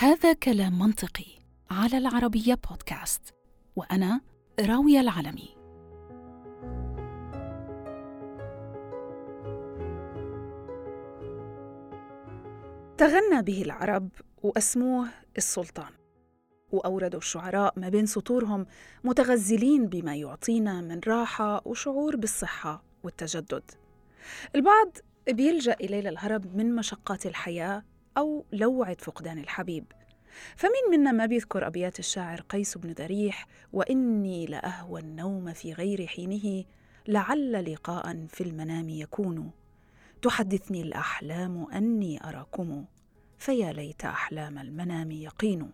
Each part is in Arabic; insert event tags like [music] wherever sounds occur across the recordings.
هذا كلام منطقي على العربية بودكاست وأنا راوية العلمي تغنى به العرب وأسموه السلطان وأوردوا الشعراء ما بين سطورهم متغزلين بما يعطينا من راحة وشعور بالصحة والتجدد. البعض بيلجأ إليه للهرب من مشقات الحياة أو لوعة فقدان الحبيب. فمين منا ما بيذكر أبيات الشاعر قيس بن ذريح وإني لأهوى النوم في غير حينه لعل لقاء في المنام يكون. تحدثني الأحلام أني أراكم فيا ليت أحلام المنام يقين.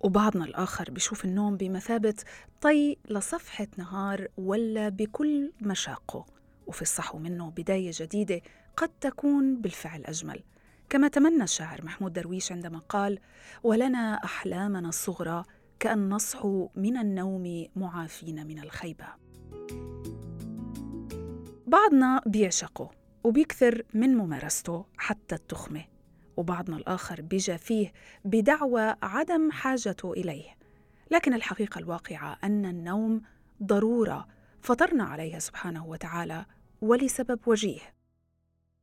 وبعضنا الآخر بيشوف النوم بمثابة طي لصفحة نهار ولا بكل مشاقه. وفي الصحو منه بداية جديدة قد تكون بالفعل أجمل. كما تمنى الشاعر محمود درويش عندما قال ولنا أحلامنا الصغرى كأن نصحو من النوم معافين من الخيبة بعضنا بيعشقه وبيكثر من ممارسته حتى التخمة وبعضنا الآخر بيجا فيه بدعوى عدم حاجته إليه. لكن الحقيقة الواقعة أن النوم ضرورة فطرنا عليها سبحانه وتعالى ولسبب وجيه.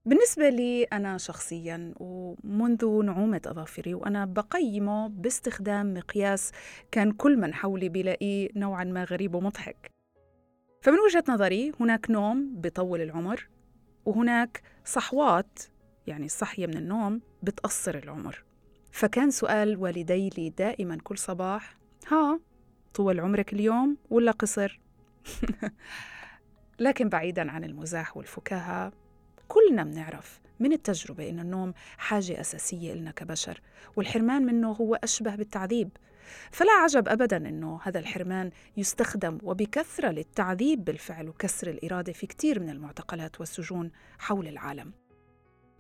بالنسبة لي أنا شخصيا ومنذ نعومة أظافري وأنا بقيمه باستخدام مقياس كان كل من حولي بلاقيه نوعا ما غريب ومضحك فمن وجهة نظري هناك نوم بطول العمر وهناك صحوات يعني الصحية من النوم بتقصر العمر فكان سؤال والدي لي دائما كل صباح ها طول عمرك اليوم ولا قصر؟ [laughs] لكن بعيدا عن المزاح والفكاهة كلنا بنعرف من التجربة إن النوم حاجة أساسية إلنا كبشر والحرمان منه هو أشبه بالتعذيب فلا عجب أبدا أنه هذا الحرمان يستخدم وبكثرة للتعذيب بالفعل وكسر الإرادة في كثير من المعتقلات والسجون حول العالم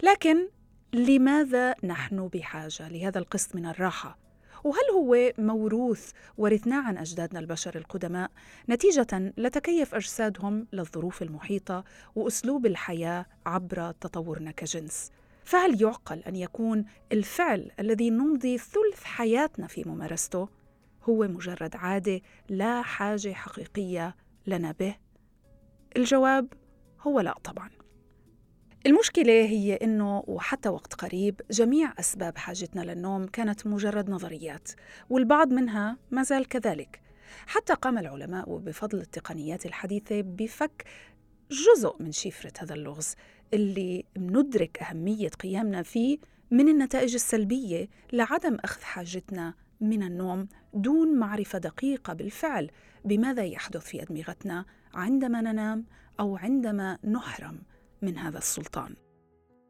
لكن لماذا نحن بحاجة لهذا القسط من الراحة؟ وهل هو موروث ورثناه عن أجدادنا البشر القدماء نتيجة لتكيف أجسادهم للظروف المحيطة وأسلوب الحياة عبر تطورنا كجنس؟ فهل يعقل أن يكون الفعل الذي نمضي ثلث حياتنا في ممارسته هو مجرد عادة لا حاجة حقيقية لنا به؟ الجواب هو لا طبعاً المشكلة هي إنه وحتى وقت قريب جميع أسباب حاجتنا للنوم كانت مجرد نظريات والبعض منها ما زال كذلك. حتى قام العلماء بفضل التقنيات الحديثة بفك جزء من شفرة هذا اللغز اللي مندرك أهمية قيامنا فيه من النتائج السلبية لعدم أخذ حاجتنا من النوم دون معرفة دقيقة بالفعل بماذا يحدث في أدمغتنا عندما ننام أو عندما نحرم. من هذا السلطان.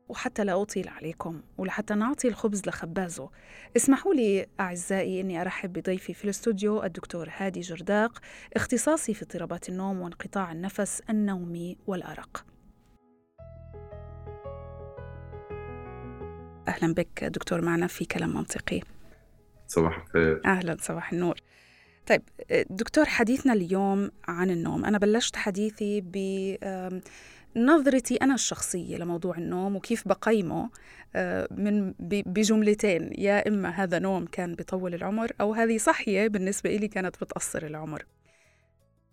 وحتى لا أطيل عليكم ولحتى نعطي الخبز لخبازه. اسمحوا لي أعزائي أني أرحب بضيفي في الاستوديو الدكتور هادي جرداق اختصاصي في اضطرابات النوم وانقطاع النفس النومي والأرق. أهلا بك دكتور معنا في كلام منطقي. صباح الخير. أهلا صباح النور. طيب دكتور حديثنا اليوم عن النوم. أنا بلشت حديثي ب نظرتي أنا الشخصية لموضوع النوم وكيف بقيمه آه، من بجملتين يا إما هذا نوم كان بيطول العمر أو هذه صحية بالنسبة لي كانت بتقصر العمر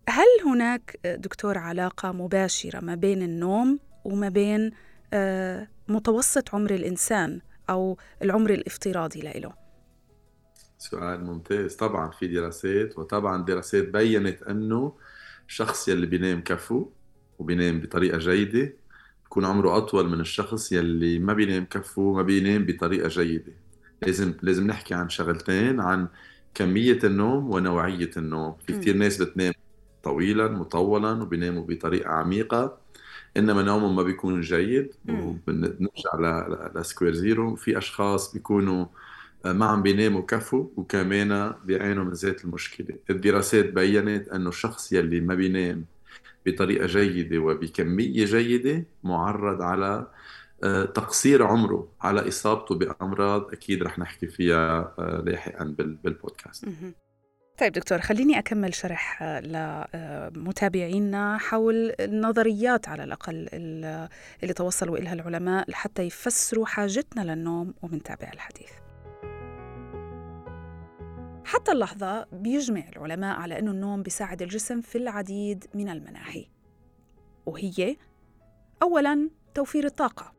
هل هناك آه، دكتور علاقة مباشرة ما بين النوم وما بين آه، متوسط عمر الإنسان أو العمر الافتراضي له؟ سؤال ممتاز طبعا في دراسات وطبعا دراسات بينت أنه الشخص يلي بينام كفو وبينام بطريقة جيدة بيكون عمره أطول من الشخص يلي ما بينام كفو ما بينام بطريقة جيدة. لازم لازم نحكي عن شغلتين عن كمية النوم ونوعية النوم. في كثير ناس بتنام طويلا مطولا وبيناموا بطريقة عميقة إنما نومهم ما بيكون جيد. وبنرجع ل square zero في أشخاص بيكونوا ما عم بيناموا كفو وكمان بيعانوا من ذات المشكلة. الدراسات بينت إنه الشخص يلي ما بينام بطريقة جيدة وبكمية جيدة معرض على آه، تقصير عمره على إصابته بأمراض أكيد رح نحكي فيها آه، لاحقا بالبودكاست. طيب دكتور خليني أكمل شرح آه، لمتابعينا حول النظريات على الأقل اللي توصلوا إليها العلماء لحتى يفسروا حاجتنا للنوم ومنتابع الحديث. حتى اللحظة بيجمع العلماء على أنه النوم بيساعد الجسم في العديد من المناحي. وهي أولاً توفير الطاقة.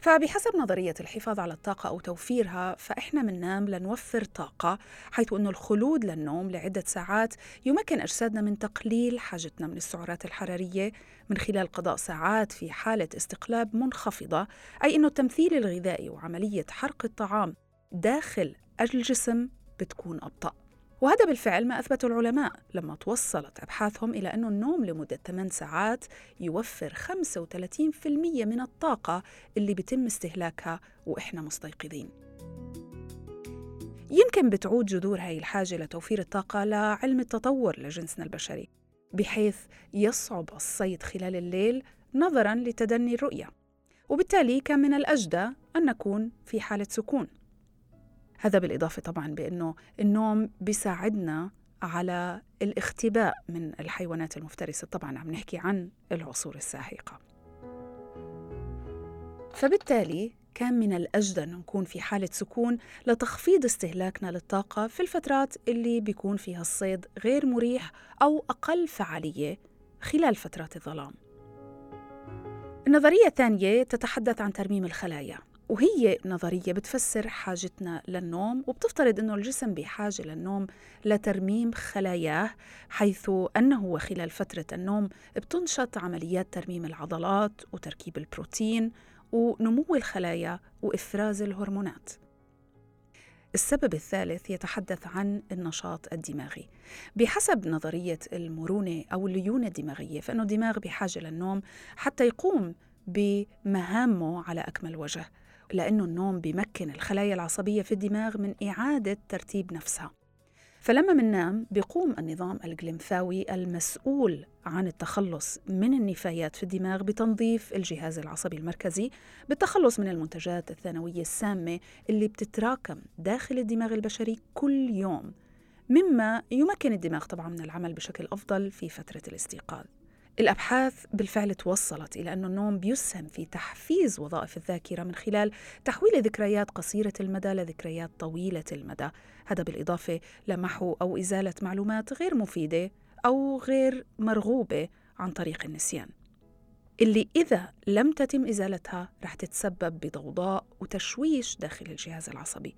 فبحسب نظرية الحفاظ على الطاقة أو توفيرها فإحنا مننام لنوفر طاقة حيث أن الخلود للنوم لعدة ساعات يمكن أجسادنا من تقليل حاجتنا من السعرات الحرارية من خلال قضاء ساعات في حالة استقلاب منخفضة أي أنه التمثيل الغذائي وعملية حرق الطعام داخل الجسم بتكون أبطأ. وهذا بالفعل ما أثبته العلماء. لما توصلت أبحاثهم إلى أن النوم لمدة 8 ساعات يوفر 35% من الطاقة اللي بيتم استهلاكها وإحنا مستيقظين. يمكن بتعود جذور هاي الحاجة لتوفير الطاقة لعلم التطور لجنسنا البشري بحيث يصعب الصيد خلال الليل نظراً لتدني الرؤية. وبالتالي كان من الأجدى أن نكون في حالة سكون. هذا بالإضافة طبعا بأنه النوم بيساعدنا على الاختباء من الحيوانات المفترسة. طبعا عم نحكي عن العصور الساحقة. فبالتالي كان من الأجدى أن نكون في حالة سكون لتخفيض استهلاكنا للطاقة في الفترات اللي بيكون فيها الصيد غير مريح أو أقل فعالية خلال فترات الظلام. النظرية الثانية تتحدث عن ترميم الخلايا. وهي نظرية بتفسر حاجتنا للنوم وبتفترض أنه الجسم بحاجة للنوم لترميم خلاياه حيث أنه وخلال فترة النوم بتنشط عمليات ترميم العضلات وتركيب البروتين ونمو الخلايا وإفراز الهرمونات. السبب الثالث يتحدث عن النشاط الدماغي. بحسب نظرية المرونة أو الليونة الدماغية فإنه الدماغ بحاجة للنوم حتى يقوم بمهامه على أكمل وجه. لأنه النوم بيمكن الخلايا العصبية في الدماغ من إعادة ترتيب نفسها. فلما مننام بيقوم النظام الجلمفاوي المسؤول عن التخلص من النفايات في الدماغ بتنظيف الجهاز العصبي المركزي بالتخلص من المنتجات الثانوية السامة اللي بتتراكم داخل الدماغ البشري كل يوم مما يمكن الدماغ طبعا من العمل بشكل أفضل في فترة الاستيقاظ. الأبحاث بالفعل توصلت إلى أن النوم بيسهم في تحفيز وظائف الذاكرة من خلال تحويل ذكريات قصيرة المدى لذكريات طويلة المدى. هذا بالإضافة لمحو أو إزالة معلومات غير مفيدة أو غير مرغوبة عن طريق النسيان. اللي إذا لم تتم إزالتها رح تتسبب بضوضاء وتشويش داخل الجهاز العصبي.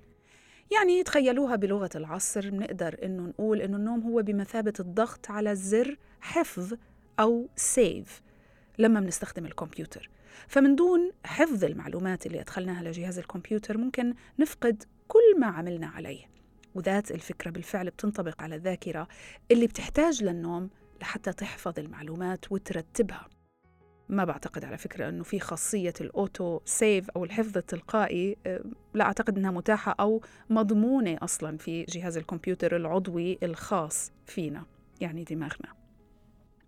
يعني تخيلوها بلغة العصر بنقدر إنه نقول إنه النوم هو بمثابة الضغط على زر حفظ أو سيف لما بنستخدم الكمبيوتر. فمن دون حفظ المعلومات اللي أدخلناها لجهاز الكمبيوتر ممكن نفقد كل ما عملنا عليه. وذات الفكرة بالفعل بتنطبق على الذاكرة اللي بتحتاج للنوم لحتى تحفظ المعلومات وترتبها. ما بعتقد على فكرة أنه في خاصية الأوتو سيف أو الحفظ التلقائي أه، لا أعتقد أنها متاحة أو مضمونة أصلا في جهاز الكمبيوتر العضوي الخاص فينا يعني دماغنا.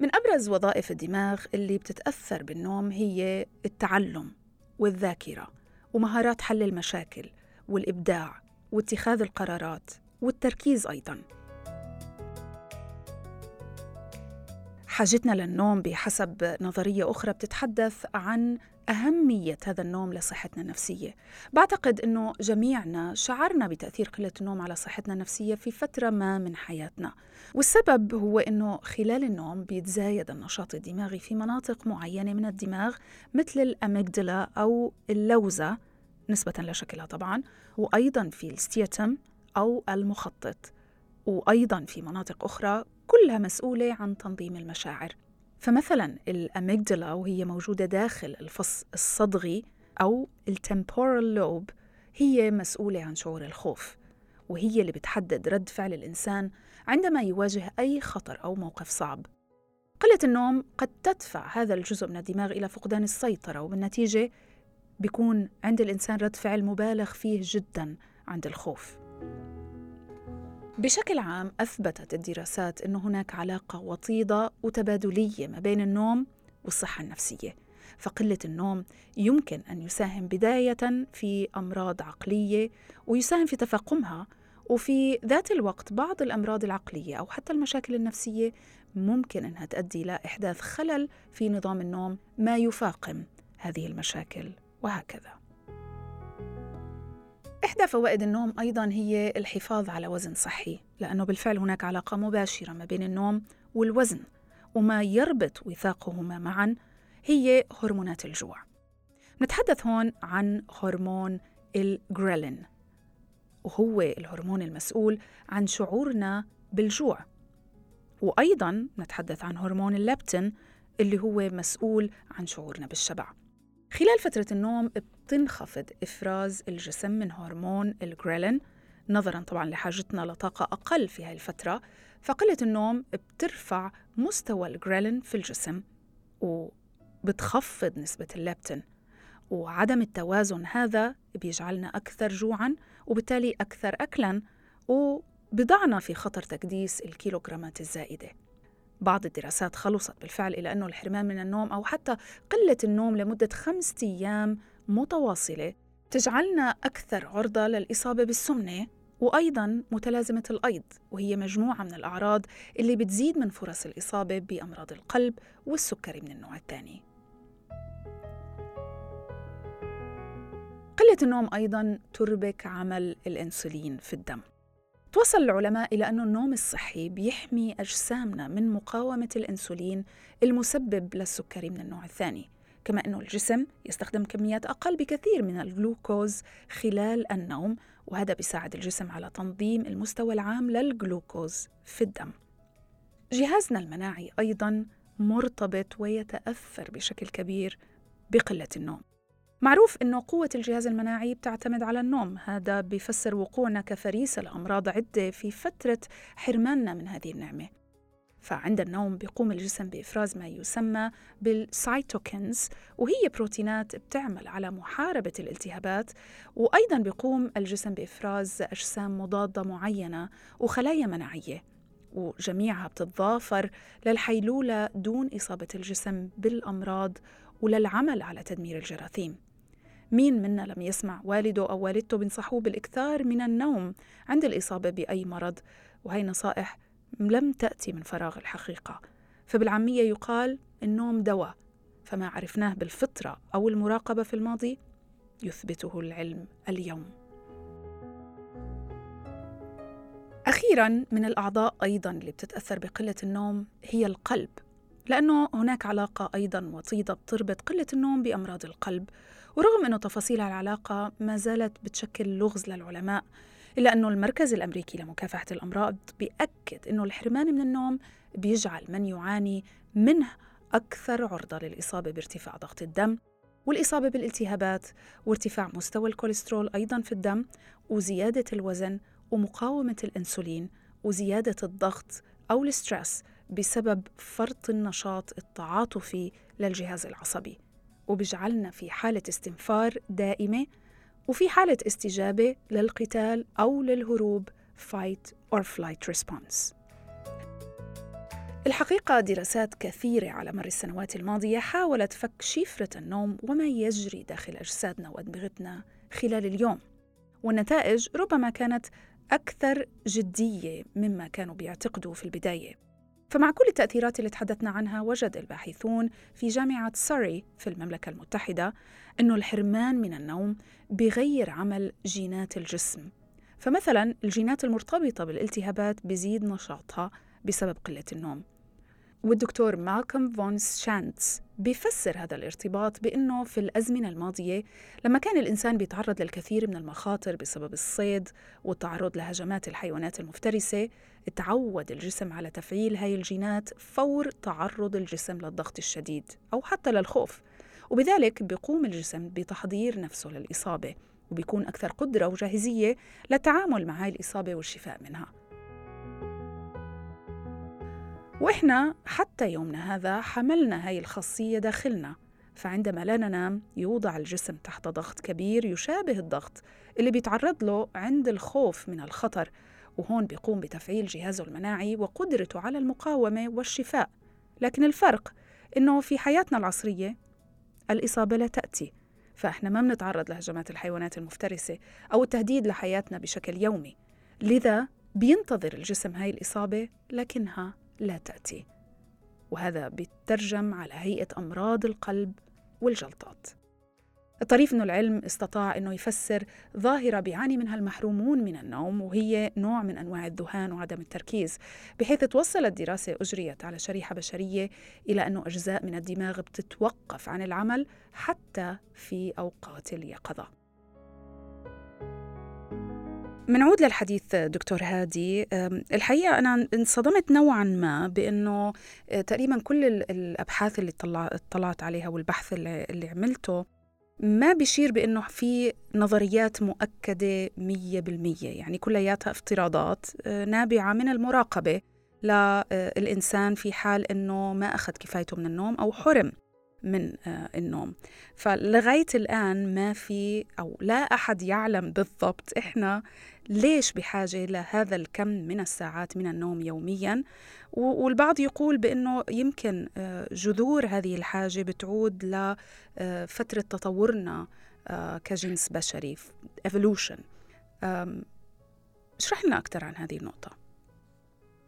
من أبرز وظائف الدماغ اللي بتتأثر بالنوم هي التعلم والذاكرة ومهارات حل المشاكل والإبداع واتخاذ القرارات والتركيز أيضاً. حاجتنا للنوم بحسب نظرية أخرى بتتحدث عن أهمية هذا النوم لصحتنا النفسية. بعتقد أنه جميعنا شعرنا بتأثير قلة النوم على صحتنا النفسية في فترة ما من حياتنا. والسبب هو أنه خلال النوم بيتزايد النشاط الدماغي في مناطق معينة من الدماغ مثل الأميجدلا أو اللوزة نسبة لشكلها طبعا وأيضا في الستيتم أو المخطط. وأيضا في مناطق أخرى كلها مسؤولة عن تنظيم المشاعر. فمثلا الأميجدلا وهي موجودة داخل الفص الصدغي أو التمبورال لوب هي مسؤولة عن شعور الخوف وهي اللي بتحدد رد فعل الإنسان عندما يواجه أي خطر أو موقف صعب. قلة النوم قد تدفع هذا الجزء من الدماغ إلى فقدان السيطرة وبالنتيجة بيكون عند الإنسان رد فعل مبالغ فيه جدا عند الخوف. بشكل عام أثبتت الدراسات أن هناك علاقة وطيدة وتبادلية ما بين النوم والصحة النفسية فقلة النوم يمكن أن يساهم بداية في أمراض عقلية ويساهم في تفاقمها وفي ذات الوقت بعض الأمراض العقلية أو حتى المشاكل النفسية ممكن أنها تؤدي إلى إحداث خلل في نظام النوم ما يفاقم هذه المشاكل وهكذا. إحدى فوائد النوم أيضا هي الحفاظ على وزن صحي لأنه بالفعل هناك علاقة مباشرة ما بين النوم والوزن وما يربط وثاقهما معا هي هرمونات الجوع. نتحدث هون عن هرمون الجريلين وهو الهرمون المسؤول عن شعورنا بالجوع. وأيضا نتحدث عن هرمون الليبتين اللي هو مسؤول عن شعورنا بالشبع. خلال فترة النوم بتنخفض إفراز الجسم من هرمون الجريلين نظرا طبعا لحاجتنا لطاقة أقل في هاي الفترة فقلة النوم بترفع مستوى الجريلين في الجسم وبتخفض نسبة الليبتين وعدم التوازن هذا بيجعلنا أكثر جوعا وبالتالي أكثر أكلا وبضعنا في خطر تكديس الكيلوغرامات الزائدة. بعض الدراسات خلصت بالفعل إلى أنه الحرمان من النوم أو حتى قلة النوم لمدة خمسة أيام متواصلة تجعلنا أكثر عرضة للإصابة بالسمنة وأيضا متلازمة الأيض وهي مجموعة من الأعراض اللي بتزيد من فرص الإصابة بأمراض القلب والسكري من النوع الثاني. قلة النوم أيضا تربك عمل الأنسولين في الدم. توصل العلماء إلى أن النوم الصحي بيحمي أجسامنا من مقاومة الأنسولين المسبب للسكري من النوع الثاني. كما أن الجسم يستخدم كميات أقل بكثير من الجلوكوز خلال النوم وهذا بيساعد الجسم على تنظيم المستوى العام للجلوكوز في الدم. جهازنا المناعي أيضا مرتبط ويتأثر بشكل كبير بقلة النوم. معروف أنه قوة الجهاز المناعي بتعتمد على النوم هذا بيفسر وقوعنا كفريسة لأمراض عدة في فترة حرماننا من هذه النعمة. فعند النوم بيقوم الجسم بإفراز ما يسمى بال cytokines وهي بروتينات بتعمل على محاربة الالتهابات وأيضا بيقوم الجسم بإفراز أجسام مضادة معينة وخلايا مناعية وجميعها بتتضافر للحيلولة دون إصابة الجسم بالأمراض وللعمل على تدمير الجراثيم. مين منا لم يسمع والده أو والدته بنصحوه بالإكثار من النوم عند الإصابة بأي مرض؟ وهي نصائح لم تأتي من فراغ الحقيقة. فبالعامية يقال النوم دواء فما عرفناه بالفطرة أو المراقبة في الماضي يثبته العلم اليوم. أخيرا من الأعضاء أيضا اللي بتتأثر بقلة النوم هي القلب لأنه هناك علاقة أيضا وطيدة بتربط قلة النوم بأمراض القلب. ورغم أنه تفاصيل العلاقة ما زالت بتشكل لغز للعلماء إلا أنه المركز الأمريكي لمكافحة الأمراض بيأكد أنه الحرمان من النوم بيجعل من يعاني منه أكثر عرضة للإصابة بارتفاع ضغط الدم والإصابة بالالتهابات وارتفاع مستوى الكوليسترول أيضا في الدم وزيادة الوزن ومقاومة الأنسولين وزيادة الضغط أو ال stress بسبب فرط النشاط التعاطفي للجهاز العصبي. وبيجعلنا في حالة استنفار دائمة وفي حالة استجابة للقتال أو للهروب fight or flight response. الحقيقة دراسات كثيرة على مر السنوات الماضية حاولت فك شفرة النوم وما يجري داخل أجسادنا وأدمغتنا خلال اليوم. والنتائج ربما كانت أكثر جدية مما كانوا بيعتقدوا في البداية. فمع كل التأثيرات اللي تحدثنا عنها وجد الباحثون في جامعة سوري في المملكة المتحدة أنه الحرمان من النوم بغير عمل جينات الجسم. فمثلا الجينات المرتبطة بالالتهابات بزيد نشاطها بسبب قلة النوم. والدكتور مالكوم فونس شانتس بيفسر هذا الارتباط بأنه في الأزمنة الماضية لما كان الإنسان بيتعرض للكثير من المخاطر بسبب الصيد والتعرض لهجمات الحيوانات المفترسة تعود الجسم على تفعيل هاي الجينات فور تعرض الجسم للضغط الشديد أو حتى للخوف. وبذلك بيقوم الجسم بتحضير نفسه للإصابة وبيكون أكثر قدرة وجاهزية للتعامل مع هاي الإصابة والشفاء منها. وإحنا حتى يومنا هذا حملنا هاي الخاصية داخلنا فعندما لا ننام يوضع الجسم تحت ضغط كبير يشابه الضغط اللي بيتعرض له عند الخوف من الخطر وهون بيقوم بتفعيل جهازه المناعي وقدرته على المقاومة والشفاء. لكن الفرق إنه في حياتنا العصرية الإصابة لا تأتي فإحنا ما بنتعرض لهجمات الحيوانات المفترسة أو التهديد لحياتنا بشكل يومي. لذا بينتظر الجسم هاي الإصابة لكنها لا تأتي وهذا بيترجم على هيئة أمراض القلب والجلطات. الطريف أنه العلم استطاع أنه يفسر ظاهرة بيعاني منها المحرومون من النوم وهي نوع من أنواع الذهان وعدم التركيز بحيث توصلت دراسة أجريت على شريحة بشرية إلى أنه أجزاء من الدماغ بتتوقف عن العمل حتى في أوقات اليقظة. منعود للحديث دكتور هادي الحقيقة أنا انصدمت نوعا ما بأنه آه، تقريبا كل الأبحاث اللي اطلعت عليها والبحث اللي عملته ما بيشير بأنه في نظريات مؤكدة مية بالمية. يعني كلياتها افتراضات آه، نابعة من المراقبة للإنسان في حال أنه ما أخذ كفايته من النوم أو حرم. من آه، النوم. فلغاية الآن ما في أو لا أحد يعلم بالضبط إحنا ليش بحاجة لهذا الكم من الساعات من النوم يوميا. والبعض يقول بأنه يمكن آه، جذور هذه الحاجة بتعود لفترة آه، تطورنا كجنس بشري evolution. اشرح لنا أكثر عن هذه النقطة.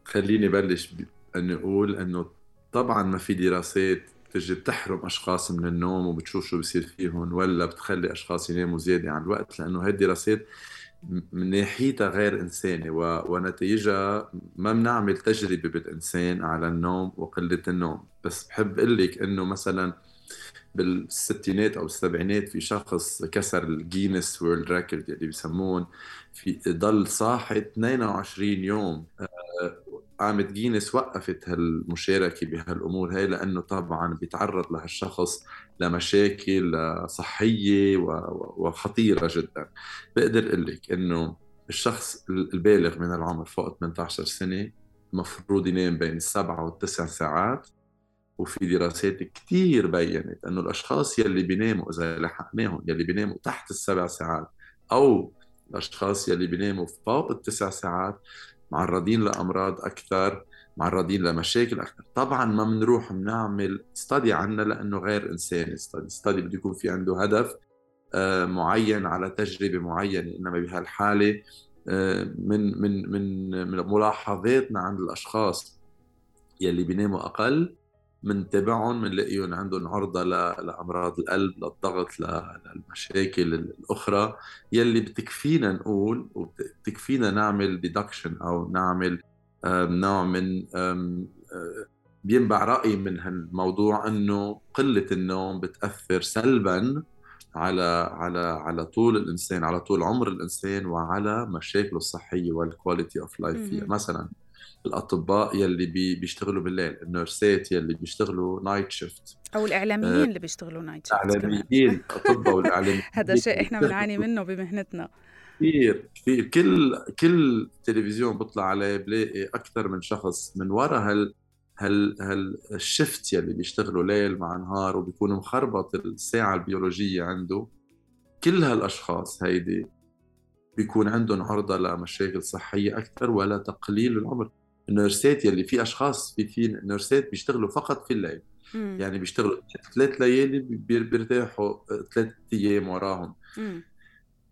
خليني بلش أن أقول أنه طبعا ما في دراسات بتجي بتحرم أشخاص من النوم وبتشوف شو بصير فيهم ولا بتخلي أشخاص يناموا زيادة عن الوقت؟ لأنه هاي الدراسات من ناحيتها غير إنساني و... ونتيجة ما بنعمل تجربة بالإنسان على النوم وقلة النوم. بس بحب أقول لك إنه مثلا بالستينات أو السبعينات في شخص كسر ال Guinness World Record اللي بيسمون في ضل صاحي 22 يوم قامت Guinness وقفت هالمشاركة بهالأمور هاي لأنه طبعا بيتعرض لهالشخص لمشاكل صحية وخطيرة جدا. بقدر أقول لك إنه الشخص البالغ من العمر فوق 18 سنة المفروض ينام بين السبعة والتسع ساعات وفي دراسات كثير بينت إنه الأشخاص يلي بيناموا إذا لحقناهم يلي بيناموا تحت السبع ساعات أو الأشخاص يلي بيناموا فوق التسع ساعات معرضين لأمراض أكثر معرضين لمشاكل أكثر. طبعا ما بنروح بنعمل ستدي عنا لأنه غير إنساني ستدي ستدي بده يكون في عنده هدف آه، معين على تجربة معينة إنما بهالحالة آه، من من من من ملاحظاتنا عند الأشخاص يلي بيناموا أقل بنتابعهم بنلاقيهم عندهم عرضة لأمراض القلب للضغط للمشاكل الأخرى. يلي بتكفينا نقول وبتكفينا نعمل ديدكشن أو نعمل نوع من بينبع رأي من هالموضوع أنه قلة النوم بتأثر سلبا على على على طول الإنسان على طول عمر الإنسان وعلى مشاكله الصحية وال quality of life فيها. مثلا الأطباء يلي بي بيشتغلوا بالليل ال nurse ات يلي بيشتغلوا night shift أو الإعلاميين آه اللي بيشتغلوا night shift الإعلاميين الأطباء والإعلاميين. [laughs] هذا شيء إحنا بنعاني منه بمهنتنا. كثير كثير كل كل تلفزيون بطلع عليه بلاقي أكثر من شخص من وراء هال هال هال ال shift يلي بيشتغلوا ليل مع نهار وبيكون مخربط الساعة البيولوجية عنده. كل هالأشخاص هيدي بيكون عندهم عرضة لمشاكل صحية أكثر ولا تقليل العمر. النيرسات يلي في أشخاص في في نيرسات بيشتغلوا فقط في الليل مم. يعني بيشتغلوا ثلاث ليالي بيرتاحوا ثلاث أيام وراهم مم.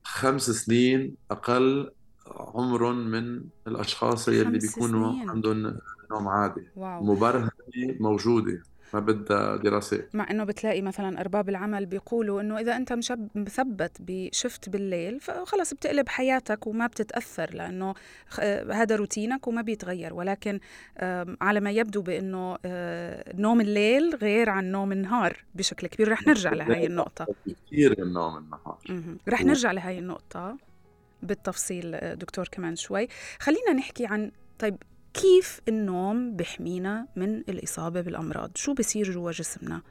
خمس سنين أقل عمرهم من الأشخاص يلي بيكونوا سنين. عندهم نوم عادي واو. مبرهنه موجودة ما بدها دراسات مع إنه بتلاقي مثلا أرباب العمل بيقولوا إنه إذا أنت مشب مثبت بشفت بالليل فخلص بتقلب حياتك وما بتتأثر لأنه هذا روتينك وما بيتغير. ولكن على ما يبدو بإنه آه، نوم الليل غير عن نوم النهار بشكل كبير. رح نرجع [laughs] لهي النقطة. كثير من نوم النهار. رح نرجع لهي النقطة بالتفصيل آه، دكتور كمان شوي. خلينا نحكي عن طيب كيف النوم بحمينا من الإصابة بالأمراض؟ شو بصير جوا جسمنا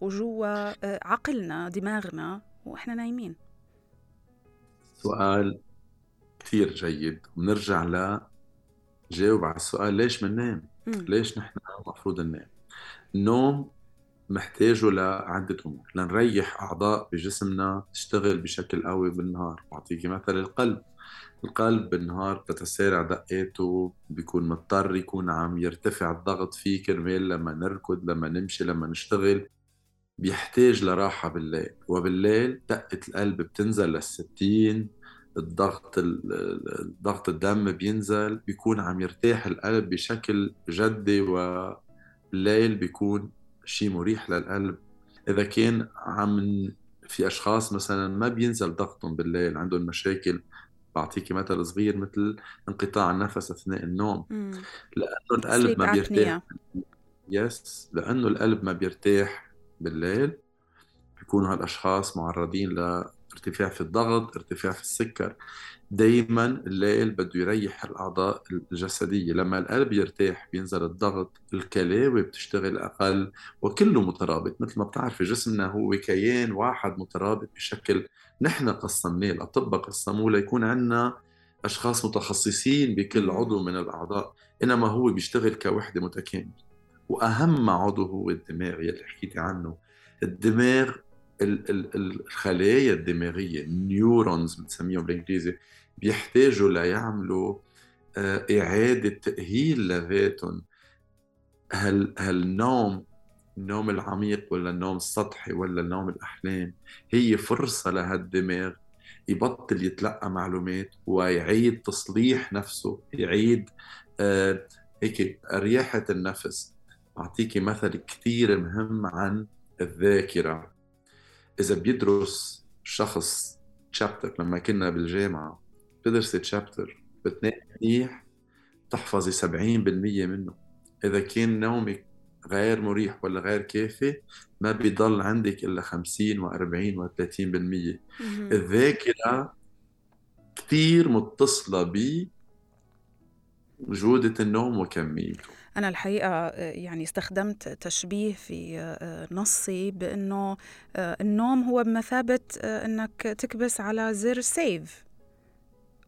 وجوا آه، عقلنا دماغنا وإحنا نايمين؟ سؤال كثير جيد. ونرجع ل جاوب على السؤال ليش بننام؟ ليش نحن المفروض ننام؟ النوم محتاجه لعدة أمور. لنريح أعضاء بجسمنا تشتغل بشكل قوي بالنهار. بعطيكي مثل القلب. القلب بالنهار بتتسارع دقاته بيكون مضطر يكون عم يرتفع الضغط فيه كرمال لما نركض لما نمشي لما نشتغل. بيحتاج لراحة بالليل وبالليل دقة القلب بتنزل للستين الضغط ضغط الدم بينزل بيكون عم يرتاح القلب بشكل جدي وبالليل بيكون شيء مريح للقلب. إذا كان عم في أشخاص مثلا ما بينزل ضغطهم بالليل عندهم مشاكل بعطيكي مثل صغير مثل انقطاع النفس أثناء النوم. مم. لأنه القلب ما بيرتاح. يس لأنه القلب ما بيرتاح بالليل بيكونوا هالأشخاص معرضين لارتفاع في الضغط ارتفاع في السكر. دايما الليل بده يريح الأعضاء الجسدية. لما القلب يرتاح بينزل الضغط الكلاوي بتشتغل أقل وكله مترابط. مثل ما بتعرفي جسمنا هو كيان واحد مترابط بشكل نحن قسمناه الاطباء قسموه ليكون عندنا أشخاص متخصصين بكل. عضو من الأعضاء إنما هو بيشتغل كوحدة متكاملة. وأهم عضو هو الدماغ يلي حكيتي عنه. الدماغ ال- ال- ال- الخلايا الدماغية النيورونز بنسميهم بالإنجليزي بيحتاجوا ليعملوا آه، إعادة تأهيل لذاتهم. هالنوم النوم العميق ولا النوم السطحي ولا النوم الأحلام. هي فرصة لهالدماغ يبطل يتلقى معلومات ويعيد تصليح نفسه يعيد آه هيك رياحة النفس. أعطيكي مثل كثير مهم عن الذاكرة. إذا بيدرس شخص تشابتر لما كنا بالجامعة بتدرسي تشابتر بتنام منيح تحفظي 70% منه. إذا كان نومك غير مريح ولا غير كافي ما بيضل عندك إلا 50 و40 و30% مهم. الذاكرة كثير متصلة بجودة النوم وكميته. أنا الحقيقة آه، يعني استخدمت تشبيه في آه، نصي بأنه آه، النوم هو بمثابة آه، أنك تكبس على زر سيف.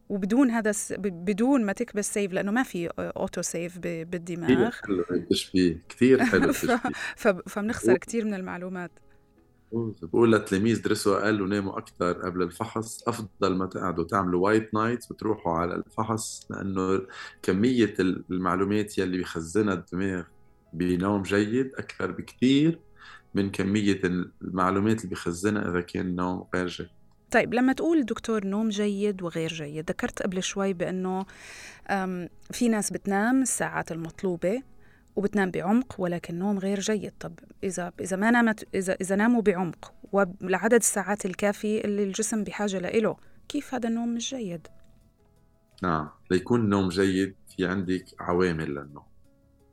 وبدون هذا ب- بدون ما تكبس save لأنه ما في auto save ب- كثير بالدماغ حلو التشبيه. كثير [laughs] حلو التشبيه. ف- فبنخسر كثير من المعلومات. بقول للتلاميذ درسوا أقل وناموا أكثر قبل الفحص. أفضل ما تقعدوا تعملوا white night وتروحوا على الفحص لأنه كمية المعلومات يلي بيخزنها الدماغ بنوم جيد أكثر بكثير من كمية المعلومات اللي بيخزنها إذا كان نوم غير جيد. طيب لما تقول دكتور نوم جيد وغير جيد ذكرت قبل شوي بأنه في ناس بتنام الساعات المطلوبة وبتنام بعمق ولكن نوم غير جيد طب إذا إذا ما نامت إذا إذا ناموا بعمق ولعدد الساعات الكافي اللي الجسم بحاجة له كيف هذا النوم مش جيد؟ نعم ليكون النوم جيد في عندك عوامل للنوم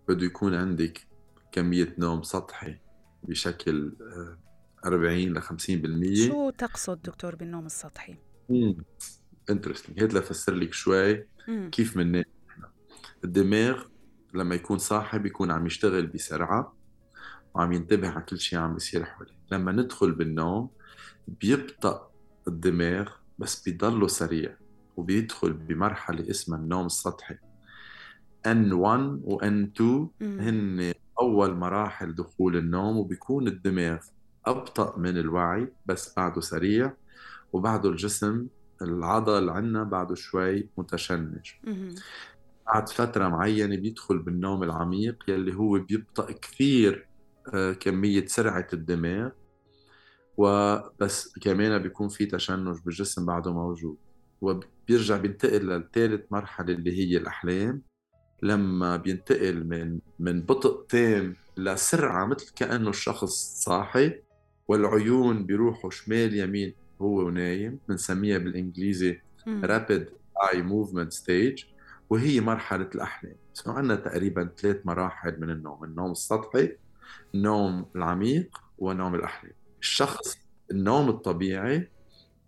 بده يكون عندك كمية نوم سطحي بشكل آه، 40 ل 50% شو تقصد دكتور بالنوم السطحي؟ انترستنج هيك لفسر لك شوي مم. كيف بننام الدماغ لما يكون صاحي بيكون عم يشتغل بسرعة وعم ينتبه على كل شيء عم بيصير حواليه لما ندخل بالنوم بيبطأ الدماغ بس بيضله سريع وبيدخل بمرحلة اسمها النوم السطحي N1 و N2 مم. هن أول مراحل دخول النوم وبيكون الدماغ أبطأ من الوعي بس بعده سريع وبعده الجسم العضل عنا بعده شوي متشنج. بعد فترة معينة بيدخل بالنوم العميق يلي هو بيبطأ كثير آه، كمية سرعة الدماغ وبس كمان بيكون في تشنج بالجسم بعده موجود. وبيرجع بينتقل للثالث مرحلة اللي هي الأحلام. لما بينتقل من من بطء تام لسرعة مثل كأنه الشخص صاحي والعيون بيروحوا شمال يمين هو ونايم بنسميها مم. rapid eye movement stage وهي مرحلة الأحلام. سو عندنا تقريبا ثلاث مراحل من النوم النوم السطحي النوم العميق ونوم الأحلام. الشخص النوم الطبيعي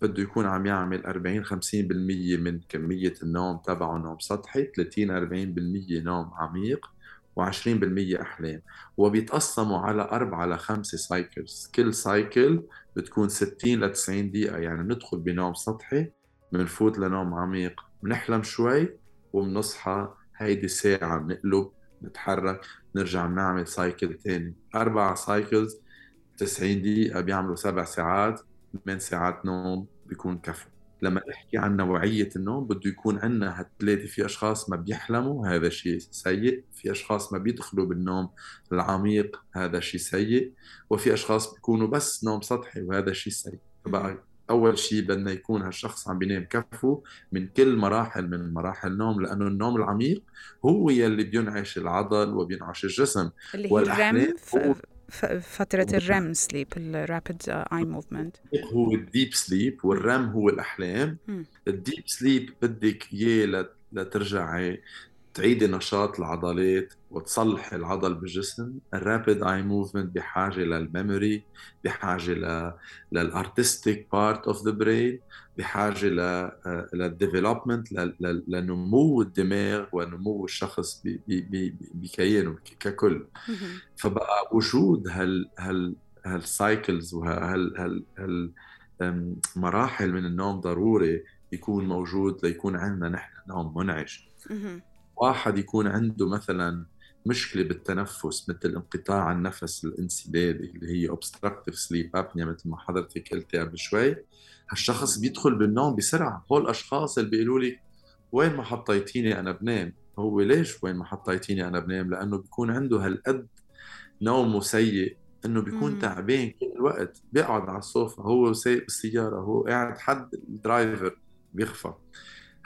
بده يكون عم يعمل 40 50% من كمية النوم تبعه نوم سطحي 30 40% نوم عميق. و20% أحلام. وبيتقسموا على أربعة لخمسة cycles كل cycle بتكون 60 ل 90 دقيقة. يعني بندخل بنوم سطحي بنفوت لنوم عميق. بنحلم شوي وبنصحى هيدي ساعة بنقلب نتحرك نرجع بنعمل cycle تاني. أربع cycles 90 دقيقة بيعملوا سبع ساعات. ثمان ساعات نوم بيكون كفو. لما نحكي عن نوعية النوم بده يكون عندنا هالثلاثة في أشخاص ما بيحلموا هذا شيء سيء في أشخاص ما بيدخلوا بالنوم العميق هذا شيء سيء وفي أشخاص بيكونوا بس نوم سطحي وهذا شيء سيء. فبقى أول شيء بدنا يكون هالشخص عم بينام كفو من كل مراحل من مراحل النوم لأنه النوم العميق هو يلي بينعش العضل وبينعش الجسم. اللي هي والأحلام ال REM هو- فترة ال REM sleep ال rapid eye movement هو ال deep sleep وال REM هو الأحلام. ال deep sleep بدك إياه لترجعي تعيدي نشاط العضلات وتصلحي العضل بالجسم ال rapid eye movement بحاجة لل memory بحاجة لل artistic part of the brain بحاجة لل development لنمو الدماغ ونمو الشخص بكيانه ككل. فبقى وجود هال هال هال cycles وهال هال هال مراحل من النوم ضروري يكون موجود ليكون عندنا نحن نوم منعش. واحد يكون عنده مثلا مشكلة بالتنفس مثل انقطاع النفس الانسدادي اللي هي obstructive sleep apnea مثل ما حضرتك قلتي قبل شوي هالشخص بيدخل بالنوم بسرعة. هول الأشخاص اللي بيقولوا لي وين ما حطيتيني أنا بنام؟ هو ليش وين ما حطيتيني أنا بنام؟ لأنه بيكون عنده هالقد نومه سيء إنه بيكون تعبان كل الوقت. بيقعد على الصوفة هو سايق السيارة هو قاعد حد الدرايفر بيخفى.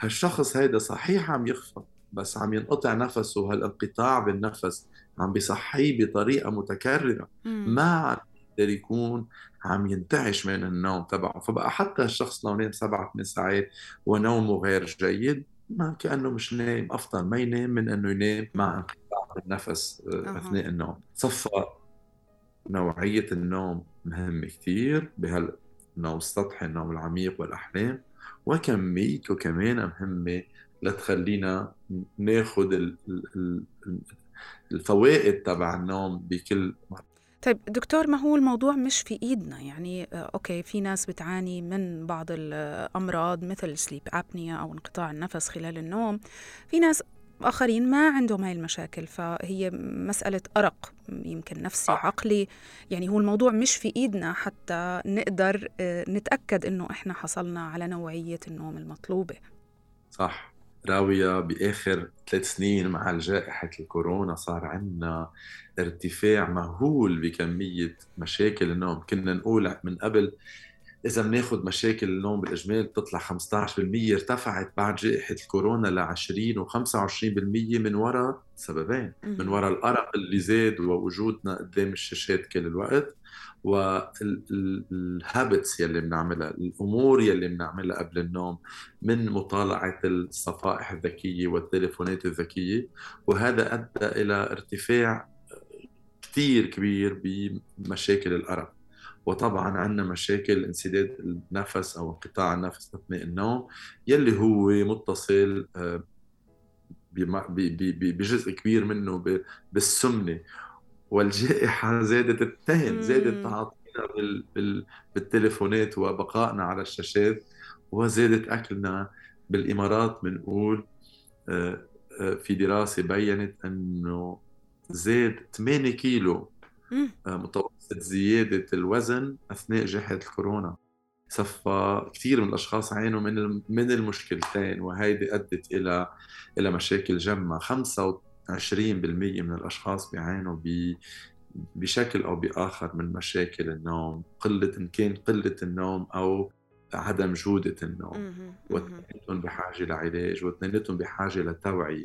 هالشخص هيدا صحيح عم يخفى. بس عم ينقطع نفسه وهالانقطاع بالنفس عم بيصحيه بطريقة متكررة. ما عم يقدر يكون عم ينتعش من النوم تبعه. فبقى حتى الشخص لو نام سبعة ثمان ساعات ونومه غير جيد ما كأنه مش نايم. أفضل ما ينام من أنه ينام مع انقطاع النفس آه، أثناء النوم. صفى نوعية النوم مهمة كثير بهالنوم السطحي النوم العميق والأحلام وكميته كمان مهمة لتخلينا ناخذ الفوائد تبع النوم بكل مرة. طيب دكتور ما هو الموضوع مش في إيدنا. يعني آه، أوكي في ناس بتعاني من بعض الأمراض مثل سليب ابنيا أو انقطاع النفس خلال النوم. في ناس آخرين ما عندهم هاي المشاكل فهي مسألة أرق يمكن نفسي عقلي. يعني هو الموضوع مش في إيدنا حتى نقدر آه، نتأكد إنه إحنا حصلنا على نوعية النوم المطلوبة. صح. راوية بآخر ثلاث سنين مع جائحة الكورونا صار عندنا ارتفاع مهول بكمية مشاكل النوم. كنا نقول من قبل إذا بناخذ مشاكل النوم بالإجمال بتطلع 15% ارتفعت بعد جائحة الكورونا ل 20 و 25% من وراء سببين. من وراء الأرق اللي زاد ووجودنا قدام الشاشات كل الوقت. والهابتس يلي بنعملها الأمور يلي بنعملها قبل النوم من مطالعة الصفائح الذكية والتليفونات الذكية وهذا أدى إلى ارتفاع كثير كبير بمشاكل الأرق. وطبعا عندنا مشاكل انسداد النفس أو انقطاع النفس أثناء النوم يلي هو متصل آه، بجزء كبير منه بالسمنة. والجائحة زادت التهم زادت تعاطينا بال... بال... بالتليفونات وبقائنا على الشاشات وزادت أكلنا بالإمارات بنقول آه، آه، في دراسة بينت أنه زاد 8 كيلو آه، متوسط زيادة الوزن أثناء جائحة الكورونا. صفى كثير من الأشخاص عانوا من من المشكلتين وهيدي أدت إلى إلى مشاكل جمة. 20% من الأشخاص بيعانوا بشكل أو بآخر من مشاكل النوم قلة إن كان قلة النوم أو عدم جودة النوم. واثنيناتهم بحاجة لعلاج واثنيناتهم بحاجة لتوعية.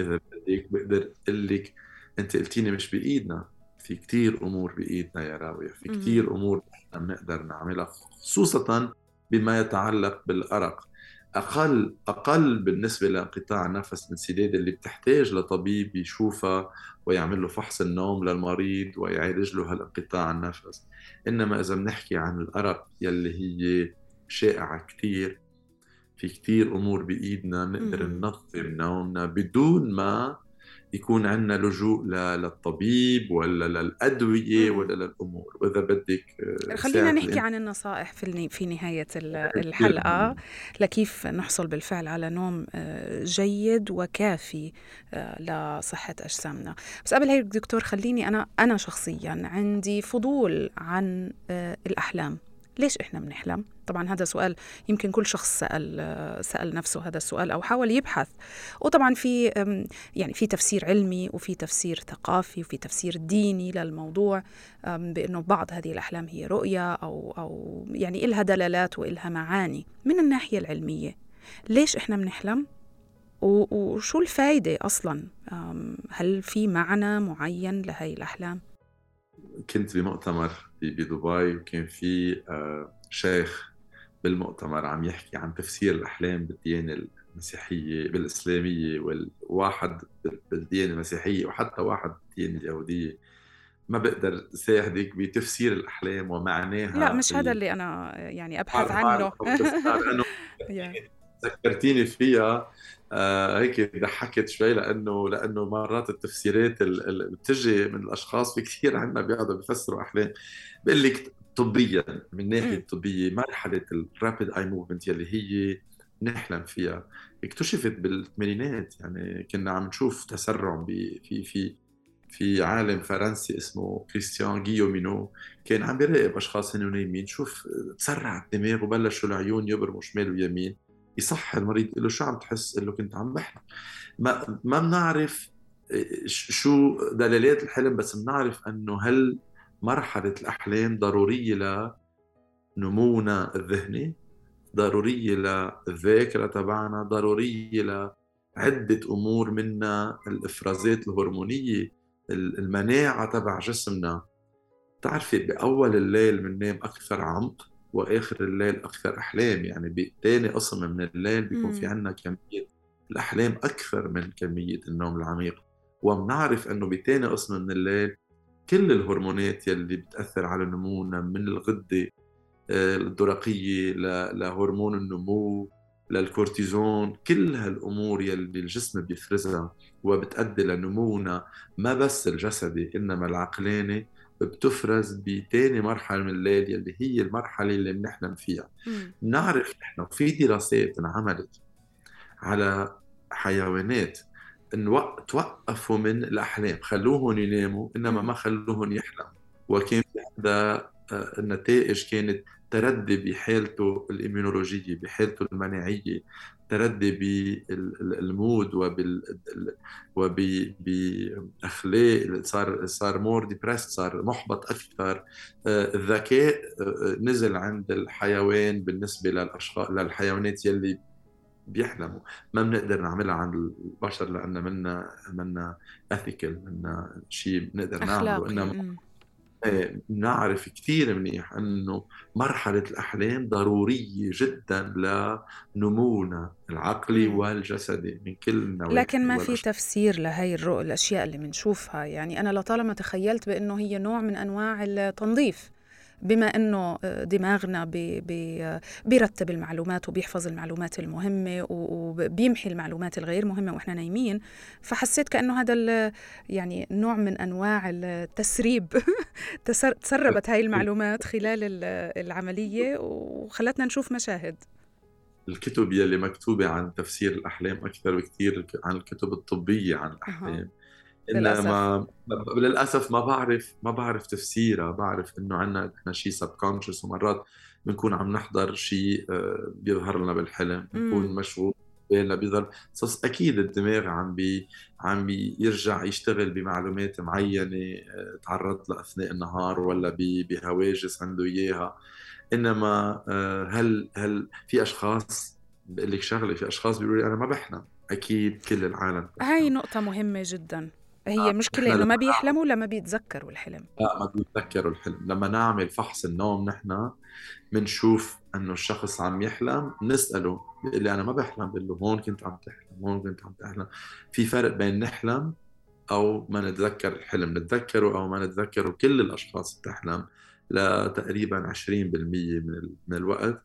إذا بدك بقدر أقول لك أنت قلتيني مش بإيدنا. في كتير أمور بإيدنا يا راوية. في كتير أمور نحن بنقدر نعملها خصوصا بما يتعلق بالأرق. أقل أقل بالنسبة لانقطاع النفس الانسداد اللي بتحتاج لطبيب يشوفها ويعمل له فحص النوم للمريض ويعالج له هالانقطاع النفس. إنما إذا بنحكي عن الأرق يلي هي شائعة كثير في كثير أمور بإيدنا نقدر ننظم نومنا بدون ما يكون عندنا لجوء للطبيب ولا للأدوية ولا للأمور. وإذا بدك آه، خلينا نحكي عن النصائح في في نهاية [laughs] الحلقة. لكيف نحصل بالفعل على نوم آه، جيد وكافي آه، لصحة أجسامنا. بس قبل هيك دكتور خليني أنا أنا شخصيا عندي فضول عن الأحلام. ليش إحنا بنحلم؟ طبعا هذا سؤال يمكن كل شخص سأل سأل نفسه هذا السؤال أو حاول يبحث وطبعا في يعني في تفسير علمي وفي تفسير ثقافي وفي تفسير ديني للموضوع بأنه بعض هذه الأحلام هي رؤية أو أو يعني إلها دلالات وإلها معاني من الناحية العلمية ليش إحنا بنحلم؟ وشو الفائدة أصلا؟ هل في معنى معين لهي الأحلام؟ كنت بمؤتمر بدبي وكان في آه، شيخ بالمؤتمر عم يحكي عن تفسير الأحلام بالديانة المسيحية بالإسلامية والواحد بالديانة المسيحية وحتى واحد بالديانة اليهودية. ما بقدر ساعدك بتفسير الأحلام ومعناها لا مش هذا اللي أنا يعني أبحث عنه. [laughs] ذكرتيني فيها. آه هيك ضحكت شوي لأنه لأنه مرات التفسيرات اللي بتجي من الأشخاص في كثير عندنا بيقعدوا بيفسروا احلام بقول لك طبيا من ناحية طبية مرحلة الرابيد اي موفمنت يلي هي نحلم فيها. اكتشفت بالثمانينات يعني كنا عم نشوف تسرع في في في عالم فرنسي اسمه كريستيان جيومينو كان عم بيراقب أشخاص هن نايمين شوف تسرع الدماغ وبلشوا العيون يبرموا شمال ويمين. يصح المريض له شو عم تحس؟ له كنت عم بحلم ما ما بنعرف إيه، شو دلالات الحلم بس بنعرف إنه هل مرحلة الأحلام ضرورية لنمونا الذهني ضرورية للذاكرة تبعنا ضرورية لعدة أمور منها الإفرازات الهرمونية المناعة تبع جسمنا بتعرفي بأول الليل بننام أكثر عمق وآخر الليل أكثر أحلام. يعني بثاني قسم من الليل بيكون في عندنا كمية الأحلام أكثر من كمية النوم العميق. وبنعرف إنه بثاني قسم من الليل كل الهرمونات يلي بتأثر على نمونا من الغدة آه، الدرقية لهرمون النمو للكورتيزون كل هالأمور يلي الجسم بيفرزها وبتؤدي لنمونا ما بس الجسدي إنما العقلاني بتفرز بتاني مرحلة من الليل يلي هي المرحلة اللي بنحلم فيها. نعرف نحن في دراسات انعملت على حيوانات إن توقفوا من الأحلام خلوهم يناموا إنما ما خلوهم يحلموا. وكان في عندها النتائج كانت تردي بحالته ال immunologique بحالته المناعية تردي بال mood وبال وباخلاق صار صار more depressed صار محبط أكثر. آه، الذكاء آه، نزل عند الحيوان بالنسبة للاشخاص للحيوانات يلي بيحلموا. ما بنقدر نعملها عند البشر لأن منا منا اثيكال منا شيء بنقدر نعمله. إنما نعرف كثير منيح إنه مرحلة الأحلام ضرورية جدا لنمونا العقلي. والجسدي من كل النواحي لكن ما في تفسير لهي الرؤى الأشياء اللي بنشوفها يعني أنا لطالما تخيلت بأنه هي نوع من أنواع التنظيف. بما إنه آه، دماغنا بي بي بيرتب المعلومات وبيحفظ المعلومات المهمة وبيمحي المعلومات الغير مهمة وإحنا نايمين فحسيت كأنه هذا يعني نوع من أنواع التسريب. [laughs] تسربت هاي المعلومات خلال العملية وخلتنا نشوف مشاهد. الكتب يلي مكتوبة عن تفسير الأحلام أكثر بكثير عن الكتب الطبية عن الأحلام. انما للأسف. ما بعرف ما بعرف تفسيرها. بعرف إنه عندنا إحنا شيء سبكونشس ومرات بنكون عم نحضر شيء آه، بيظهر لنا بالحلم بنكون مشغول بالنا بيظهر. بس أكيد الدماغ عم بي عم بيرجع يشتغل بمعلومات معينة آه، تعرض لها اثناء النهار ولا بهواجس عنده إياها. إنما آه، هل هل في اشخاص بقول لك شغلة في أشخاص بيقولوا لي أنا ما بحلم. أكيد كل العالم هاي نقطة مهمة جدا. هي آه، مشكلة إنه ما بيحلموا لما بيتذكروا الحلم. لا ما بيتذكروا الحلم. لما نعمل فحص النوم نحن بنشوف إنه الشخص عم يحلم نسأله بيقول لي أنا ما بحلم بقول له هون كنت عم تحلم هون كنت عم تحلم. في فرق بين نحلم أو ما نتذكر الحلم. نتذكره أو ما نتذكره كل الأشخاص بتحلم لتقريبا 20% من من الوقت.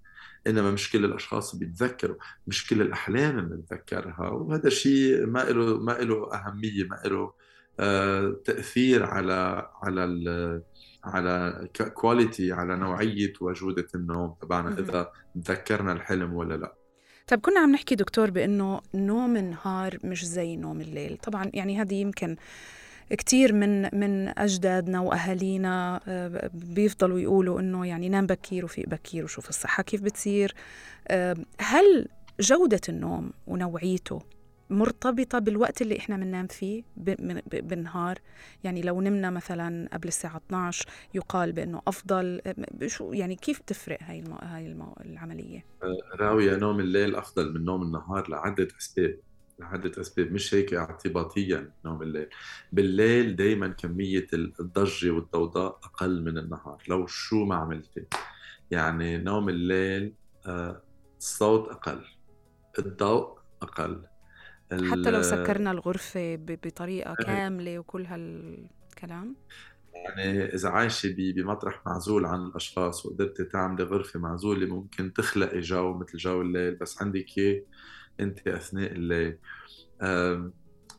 إنما مش كل الأشخاص بيتذكروا مش كل الأحلام بنتذكرها. وهذا شيء ما له ما له أهمية ما له تأثير على على ال على quality على نوعية وجودة النوم تبعنا إذا تذكرنا الحلم ولا لا. طيب كنا عم نحكي دكتور بأنه نوم النهار مش زي نوم الليل. طبعا يعني هذه يمكن كثير من من أجدادنا وأهالينا آه، بيفضلوا يقولوا إنه يعني نام بكير وفيق بكير وشوف الصحة كيف بتصير. آه، هل جودة النوم ونوعيته مرتبطة بالوقت اللي إحنا بننام فيه بالنهار. يعني لو نمنا مثلا قبل الساعة 12 يقال بأنه أفضل شو يعني كيف بتفرق هاي المو... هاي المو... العملية؟ راوية نوم الليل أفضل من نوم النهار لعدة أسباب لعدة أسباب. مش هيك اعتباطيا نوم الليل. بالليل دايما كمية الضجة والضوضاء أقل من النهار. لو شو ما عملتي يعني نوم الليل آه، الصوت أقل الضوء أقل حتى لو سكرنا الغرفة بطريقة. كاملة وكل هالكلام. يعني إذا عايشة بمطرح معزول عن الأشخاص وقدرتي تعملي غرفة معزولة ممكن تخلقي جو مثل جو الليل بس عندك إياه أنت أثناء الليل.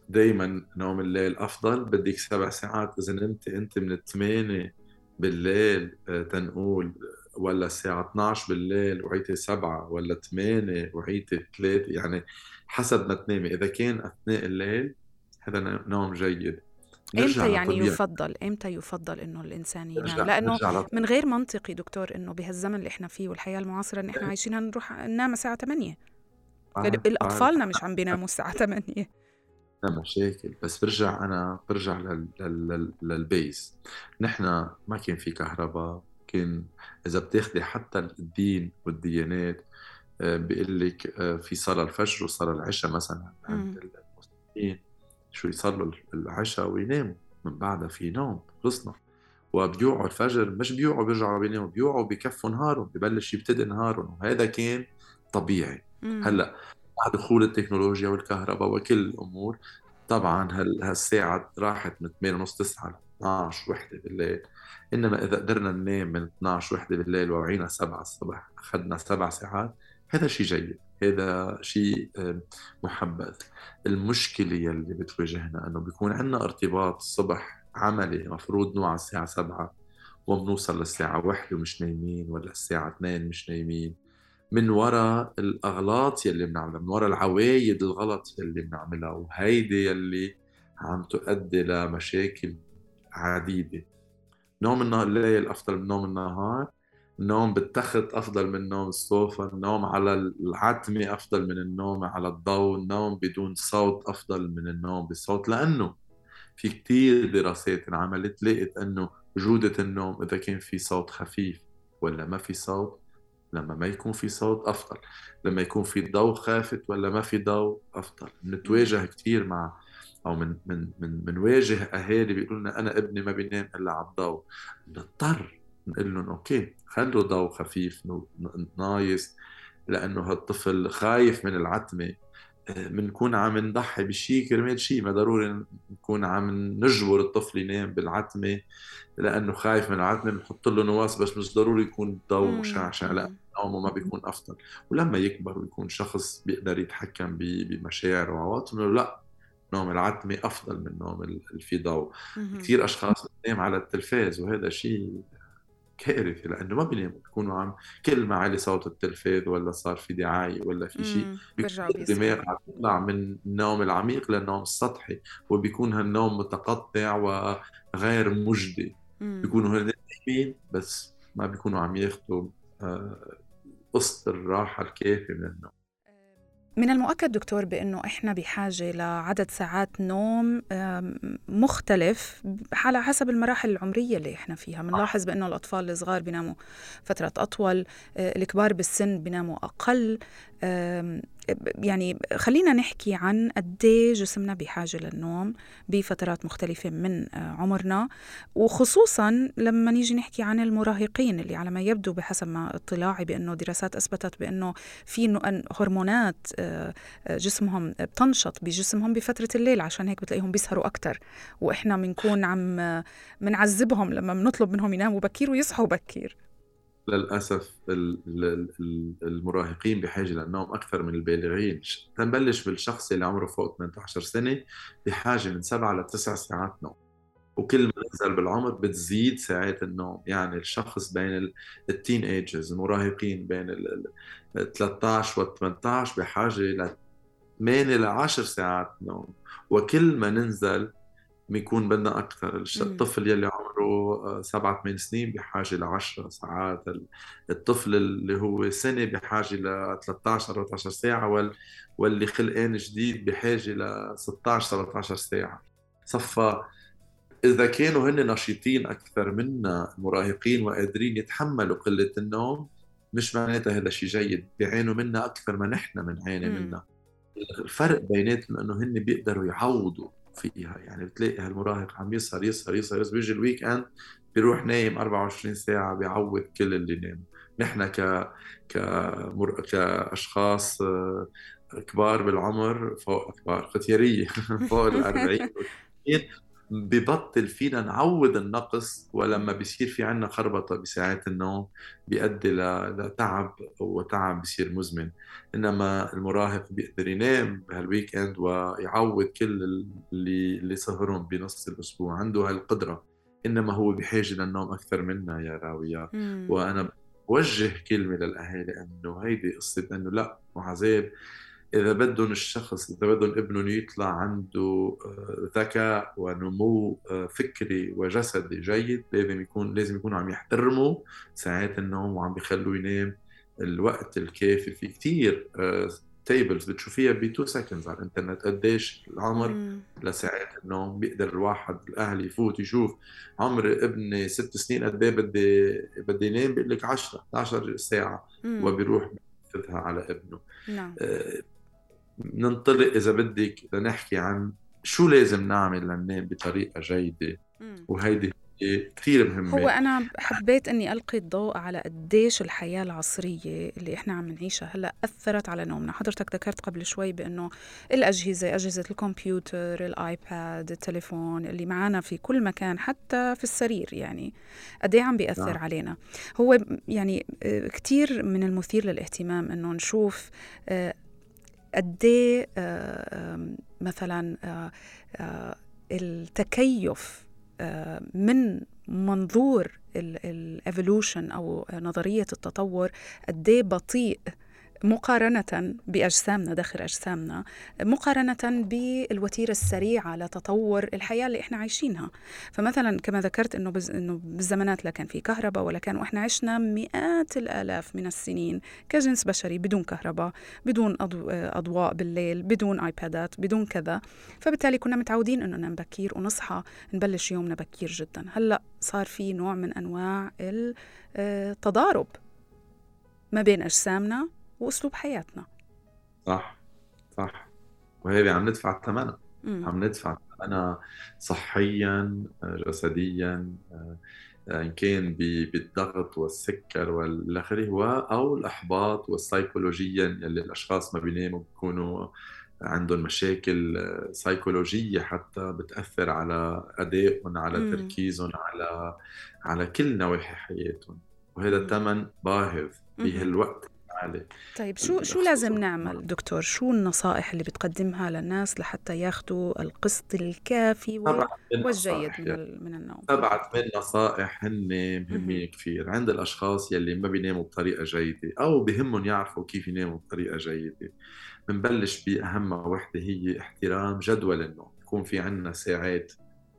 دايما نوم الليل أفضل. بدك سبع ساعات. إذا نمتي أنت من الثمانية بالليل آه، تنقول ولا الساعة 12 بالليل وعيتي سبعة ولا 8 وعيتي 3 يعني حسب ما تنامي. إذا كان أثناء الليل هذا نوم جيد. إمتى يعني طبيعي. يفضل؟ إمتى يفضل إنه الإنسان ينام؟ لأنه من غير منطقي دكتور إنه بهالزمن اللي إحنا فيه والحياة المعاصرة اللي إحنا عايشينها نروح ننام الساعة 8 آه. الأطفالنا مش عم بيناموا الساعة 8 لا مشاكل. بس برجع أنا برجع لل... لل... للبيس. نحن ما كان في كهرباء كان إذا بتاخذي حتى الدين والديانات آه، بيقول لك آه، في صلاة الفجر وصلاة العشاء مثلا عند المسلمين. شو يصلوا العشاء ويناموا من بعدها في نوم خلصنا. وبيوعوا الفجر مش بيوعوا بيرجعوا بيناموا بيوعوا بكفوا نهارهم ببلش يبتدي نهارهم. وهذا كان طبيعي. هلأ مع دخول التكنولوجيا والكهرباء وكل الأمور طبعا هالساعة راحت من 8 ونص 9 ل 12 وحدة بالليل. إنما إذا قدرنا ننام من 12 وحدة بالليل ووعينا 7 الصبح أخذنا سبع ساعات هذا شيء جيد هذا شيء محبذ. المشكلة يلي بتواجهنا إنه بيكون عندنا ارتباط الصبح عملي مفروض نوع الساعة 7 وبنوصل للساعة 1 ومش نايمين ولا الساعة 2 مش نايمين. من وراء الأغلاط يلي بنعملها من وراء العوايد الغلط يلي بنعملها وهيدي يلي عم تؤدي لمشاكل عديدة. نوم الليل أفضل من نوم النهار. النوم بالتخت أفضل من نوم الصوفة النوم على العتمة أفضل من النوم على الضوء النوم بدون صوت أفضل من النوم بصوت لأنه في كتير دراسات انعملت لقيت إنه جودة النوم إذا كان في صوت خفيف ولا ما في صوت لما ما يكون في صوت أفضل لما يكون في ضوء خافت ولا ما في ضوء أفضل. بنتواجه كثير مع أو من من منواجه أهالي بيقولوا لنا أنا ابني ما بينام إلا على الضوء. بنضطر نقول لهم okay خلوا ضوء خفيف nice لأنه هالطفل خايف من العتمة. بنكون عم نضحي بشيء كرمال شيء ما ضروري نكون عم نجبر الطفل ينام بالعتمة لأنه خايف من العتمة. بنحط له نواس بس مش ضروري يكون ضوء مشعشع لا. نومه ما بيكون أفضل. ولما يكبر ويكون شخص بيقدر يتحكم بمشاعره وعواطفه لا نوم العتمة أفضل من نوم في ضوء. كثير أشخاص بتنام على التلفاز وهذا شيء كارثه لأنه ما بيناموا بيكونوا عم كل ما علي صوت التلفاز ولا صار في دعاية ولا في شيء الدماغ عم يطلع من النوم العميق للنوم السطحي وبيكون هالنوم متقطع وغير مجدي. بيكونوا هن نايمين بس ما بيكونوا عم ياخذوا آه، قسط الراحة الكافية من النوم. من المؤكد دكتور بأنه إحنا بحاجة لعدد ساعات نوم مختلف على حسب المراحل العمرية اللي إحنا فيها. بنلاحظ بأنه الأطفال الصغار بيناموا فترات أطول آه، الكبار بالسن بيناموا أقل يعني خلينا نحكي عن قد جسمنا بحاجة للنوم بفترات مختلفة من آه، عمرنا. وخصوصا لما نيجي نحكي عن المراهقين اللي على ما يبدو بحسب ما اطلاعي بأنه دراسات أثبتت بأنه في هرمونات آه، آه، جسمهم بتنشط بجسمهم بفترة الليل عشان هيك بتلاقيهم بيسهروا أكثر وإحنا بنكون عم بنعذبهم لما بنطلب منهم يناموا بكير ويصحوا بكير. للأسف المراهقين بحاجة للنوم أكثر من البالغين. تنبلش بالشخص اللي عمره فوق 18 سنة بحاجة من سبعة لتسع ساعات نوم. وكل ما نزل بالعمر بتزيد ساعات النوم. يعني الشخص بين التين ايجز المراهقين بين ال 13 وال 18 بحاجة ل 8 ل 10 ساعات نوم. وكل ما ننزل بيكون بدنا أكثر. الطفل يلي عمره آه، سبعة ثمان سنين بحاجة ل 10 ساعات الطفل اللي هو سنة بحاجة ل 13 14 ساعة واللي خلقان جديد بحاجة ل 16 17 ساعة. صفى إذا كانوا هن نشيطين أكثر منا المراهقين وقادرين يتحملوا قلة النوم مش معناتها هذا شيء جيد. بيعانوا منا أكثر ما نحن بنعاني منا. الفرق بيناتهم إنه هن بيقدروا يعوضوا فيها. يعني بتلاقي هالمراهق عم يسهر يسهر يسهر, يسهر بيجي ال weekend بيروح نايم 24 ساعة بيعوض كل اللي نام. نحن ك كمر... كأشخاص آه، كبار بالعمر فوق كبار ختياريه [laughs] فوق ال 40 [laughs] ببطل فينا نعوض النقص ولما بيصير في عنا خربطة بساعات النوم بيؤدي لتعب وتعب بيصير مزمن. إنما المراهق بيقدر ينام بهال weekend ويعوض كل اللي اللي سهرهم بنص الأسبوع عنده هالقدرة. إنما هو بحاجة للنوم أكثر منا يا راوية. وأنا بوجه كلمة للأهالي إنه هيدي قصة إنه لا وعذاب إذا بدهم الشخص إذا بدهم ابنهم يطلع عنده آه، ذكاء ونمو آه، فكري وجسدي جيد لازم يكون لازم يكونوا عم يحترموا ساعات النوم وعم بيخلوه ينام الوقت الكافي. في كثير tables آه، بتشوفيها ب 2 seconds على الإنترنت قديش العمر لساعات النوم بيقدر الواحد الأهل يفوت يشوف عمر ابني ست سنين قد إيه بدي بدي ينام بيقول لك 10 11 ساعة وبيروح بينفذها على ابنه. نعم. ننطلق إذا بدك لنحكي عن شو لازم نعمل لننام بطريقة جيدة. وهيدي كثير مهمة. هو أنا حبيت أني ألقي الضوء على قديش الحياة العصرية اللي إحنا عم نعيشها هلأ أثرت على نومنا. حضرتك ذكرت قبل شوي بأنه الأجهزة أجهزة الكمبيوتر الآيباد التليفون اللي معنا في كل مكان حتى في السرير يعني قد عم بيأثر نعم. علينا. هو يعني آه، كثير من المثير للاهتمام أنه نشوف آه، قد آه، مثلا آه، آه، التكيف من منظور الايفولوشن أو نظرية التطور قد بطيء مقارنة بأجسامنا داخل أجسامنا مقارنة بالوتيرة السريعة لتطور الحياة اللي إحنا عايشينها. فمثلا كما ذكرت إنه, بز... إنه بالزمانات لا كان في كهرباء ولا كان وإحنا عشنا مئات الآلاف من السنين كجنس بشري بدون كهرباء بدون أضو... أضواء بالليل بدون آيبادات بدون كذا. فبالتالي كنا متعودين إنه ننام بكير ونصحى نبلش يومنا بكير جدا. هلأ صار في نوع من أنواع التضارب ما بين أجسامنا وأسلوب حياتنا. صح صح. وهذه عم ندفع ثمنها عم ندفع ثمنها صحيا جسديا آه، إن كان بالضغط والسكر والآخرة أو الأحباط والسيكولوجيا يلي الأشخاص ما بيناموا بيكونوا عندهم مشاكل سيكولوجية حتى بتأثر على أدائهم على تركيزهم على على كل نواحي حياتهم. وهذا الثمن باهظ بهالوقت. عليه. طيب شو شو لازم نعمل دكتور؟ شو النصائح اللي بتقدمها للناس لحتى ياخذوا القسط الكافي والجيد من, من النوم؟ سبعة من نصائح هن مهمين كثير. عند الأشخاص يلي ما بيناموا بطريقة جيدة أو بهمهم يعرفوا كيف يناموا بطريقة جيدة بنبلش بأهم وحدة هي احترام جدول النوم. يكون في عنا ساعات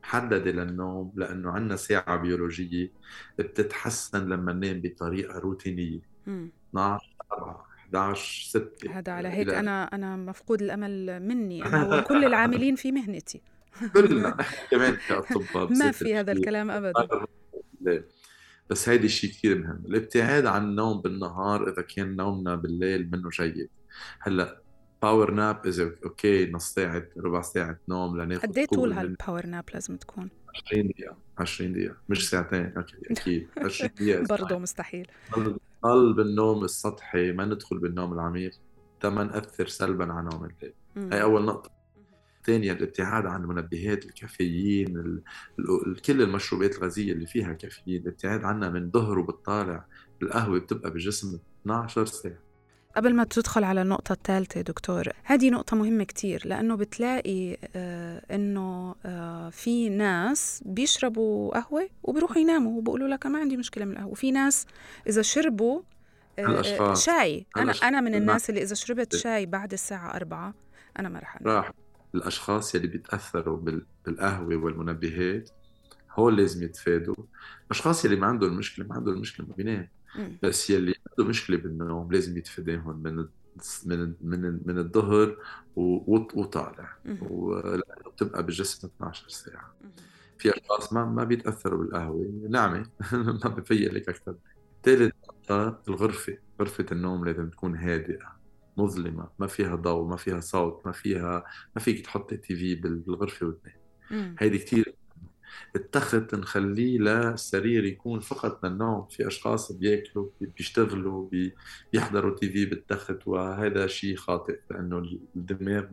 محددة للنوم لأنه عنا ساعة بيولوجية بتتحسن لما ننام بطريقة روتينية. 12 7 11 6 هذا على هيك أنا أنا مفقود الأمل مني أنا وكل [laughs] العاملين في مهنتي. كلنا. [laughs] كمان كاطباء ما في هذا الكلام ابدا. بس هيدي الشيء كثير مهم. الابتعاد عن النوم بالنهار إذا كان نومنا بالليل منه جيد. هلأ power nap اذا okay نص ساعة ربع ساعة نوم لناخذ قد إيه طول هالباور ناب لازم تكون؟ 20 دقيقة 20 دقيقة مش ساعتين أكيد. [laughs] 20 دقيقة برضه مستحيل. نضل بالنوم السطحي ما ندخل بالنوم العميق ما نأثر سلبا على نوم الليل. هاي أول نقطة. ثانيا الابتعاد عن منبهات الكافيين ال... ال... كل المشروبات الغازية اللي فيها كافيين الابتعاد عنها من ظهر وبالطالع القهوة بتبقى بالجسم 12 ساعة. قبل ما تدخل على النقطة الثالثة دكتور هذه نقطة مهمة كتير لأنه بتلاقي آه إنه آه في ناس بيشربوا قهوة وبيروحوا يناموا وبقولوا لك ما عندي مشكلة من القهوة. وفي ناس إذا شربوا آه شاي. أنا أنا من الناس اللي إذا شربت شاي بعد الساعة أربعة أنا ما رح راح. الأشخاص اللي بيتأثروا بالقهوة والمنبهات هول لازم يتفادوا. الأشخاص اللي ما عندهم المشكلة ما عندهم المشكلة ما بينام بس يلي عنده مشكلة بالنوم لازم يتفاداهم من من من من الظهر وطالع. ولأنه بتبقى بالجسم 12 ساعة. في أشخاص ما ما بيتأثروا بالقهوة. نعمة. [laughs] ما بفيق لك أكثر ثالث نقطة الغرفة. غرفة النوم لازم تكون هادئة مظلمة. ما فيها ضوء ما فيها صوت ما فيها ما فيك تحطي تي في بالغرفة وتنام هيدي كتير التخت نخليه للسرير يكون فقط للنوم في أشخاص بيأكلوا بيشتغلوا بيحضروا تي في بالتخت وهذا شيء خاطئ لأنه الدماغ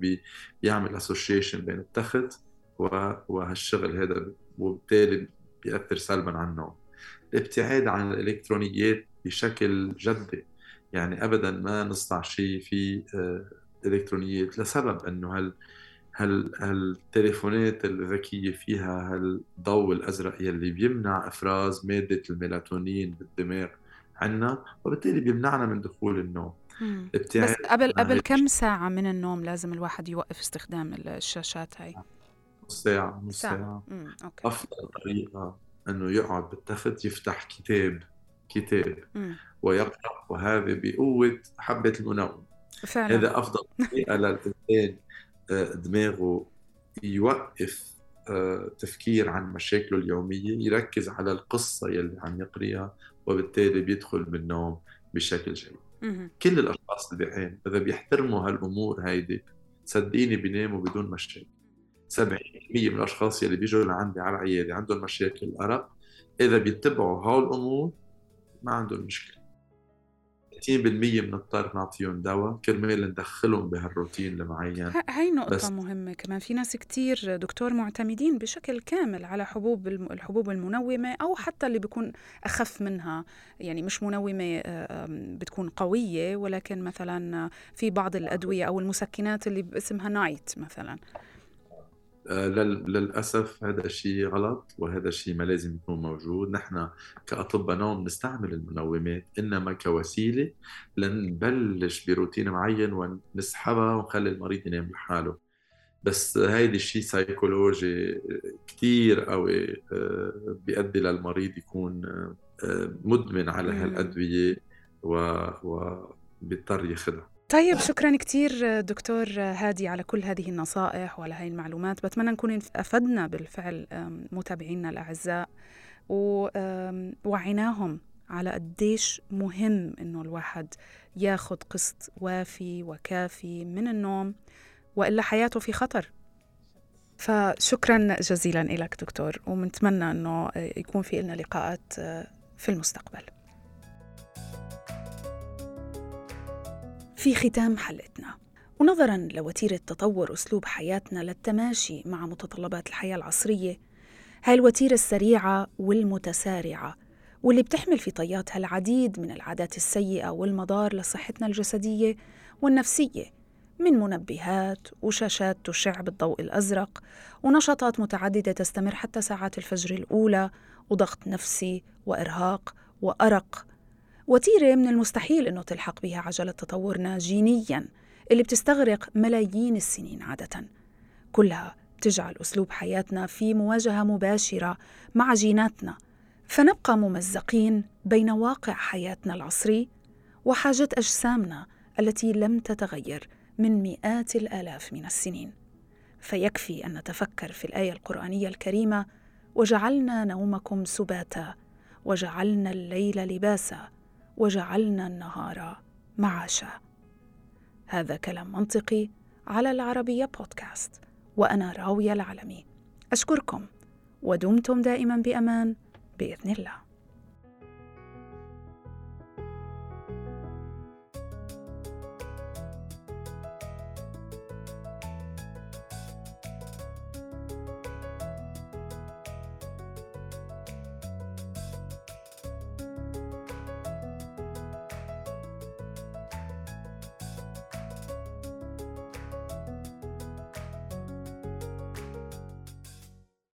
بيعمل association بين التخت وهالشغل هذا وبالتالي بيأثر سلبا على النوم. الابتعاد عن الإلكترونيات بشكل جدي يعني ابدا ما نصنع شيء في آه، إلكترونيات لسبب أنه هال هال هالتليفونات الذكية فيها هالضوء الأزرق يلي بيمنع إفراز مادة الميلاتونين بالدماغ عنا وبالتالي بيمنعنا من دخول النوم بس قبل قبل كم ساعة من النوم لازم الواحد يوقف استخدام الشاشات هاي؟ نص ساعة نص ساعة, ساعة. أوكي. أفضل طريقة إنه يقعد بالتخت يفتح كتاب كتاب مم. ويقرأ وهذا بقوة حبة المنوم فعلا. هذا أفضل طريقة للإنسان دماغه يوقف آه، تفكير عن مشاكله اليومية يركز على القصة يلي عم يقريها وبالتالي بيدخل بالنوم بشكل جيد. كل الأشخاص اللي إذا بيحترموا هالأمور هيدي صدقيني بيناموا بدون مشاكل. 70% من الأشخاص يلي بيجوا لعندي على العيادة عندهم مشاكل الأرق. إذا بيتبعوا هول الأمور ما عندهم مشكلة. 60% بنضطر نعطيهم دواء كرمال ندخلهم بهالروتين المعين. هاي نقطة بس مهمة كمان. في ناس كتير دكتور معتمدين بشكل كامل على حبوب الحبوب المنومة أو حتى اللي بيكون أخف منها. يعني مش منومة بتكون قوية ولكن مثلا في بعض الأدوية أو المسكنات اللي باسمها night مثلا. آه، للأسف هذا الشيء غلط وهذا الشيء ما لازم يكون موجود. نحن كأطباء نوم نستعمل المنومات إنما كوسيلة لنبلش بروتين معين ونسحبها ونخلي المريض ينام لحاله. بس هيدي الشيء سيكولوجي كتير قوي آه، بيؤدي للمريض يكون آه، مدمن على هالأدوية وبيضطر ياخذها طيب شكرا كثير دكتور هادي على كل هذه النصائح وعلى هذه المعلومات. بتمنى نكون أفدنا بالفعل متابعينا الأعزاء ووعيناهم على قديش مهم إنه الواحد ياخذ قسط وافي وكافي من النوم وإلا حياته في خطر. فشكرا جزيلا لك دكتور ومنتمنى أنه يكون في لنا لقاءات في المستقبل. في ختام حلقتنا. ونظرا لوتيرة تطور أسلوب حياتنا للتماشي مع متطلبات الحياة العصرية هاي الوتيرة السريعة والمتسارعة واللي بتحمل في طياتها العديد من العادات السيئة والمضار لصحتنا الجسدية والنفسية من منبهات وشاشات تشع بالضوء الأزرق ونشاطات متعددة تستمر حتى ساعات الفجر الأولى وضغط نفسي وإرهاق وأرق وتيرة من المستحيل أنه تلحق بها عجلة تطورنا جينياً اللي بتستغرق ملايين السنين عادة. كلها تجعل أسلوب حياتنا في مواجهة مباشرة مع جيناتنا. فنبقى ممزقين بين واقع حياتنا العصري وحاجة أجسامنا التي لم تتغير من مئات الآلاف من السنين. فيكفي أن نتفكر في الآية القرآنية الكريمة وجعلنا نومكم سباتا وجعلنا الليل لباسا وجعلنا النهار معاشا. هذا كلام منطقي على العربية بودكاست وأنا راوية العلمي. أشكركم ودمتم دائما بأمان بإذن الله.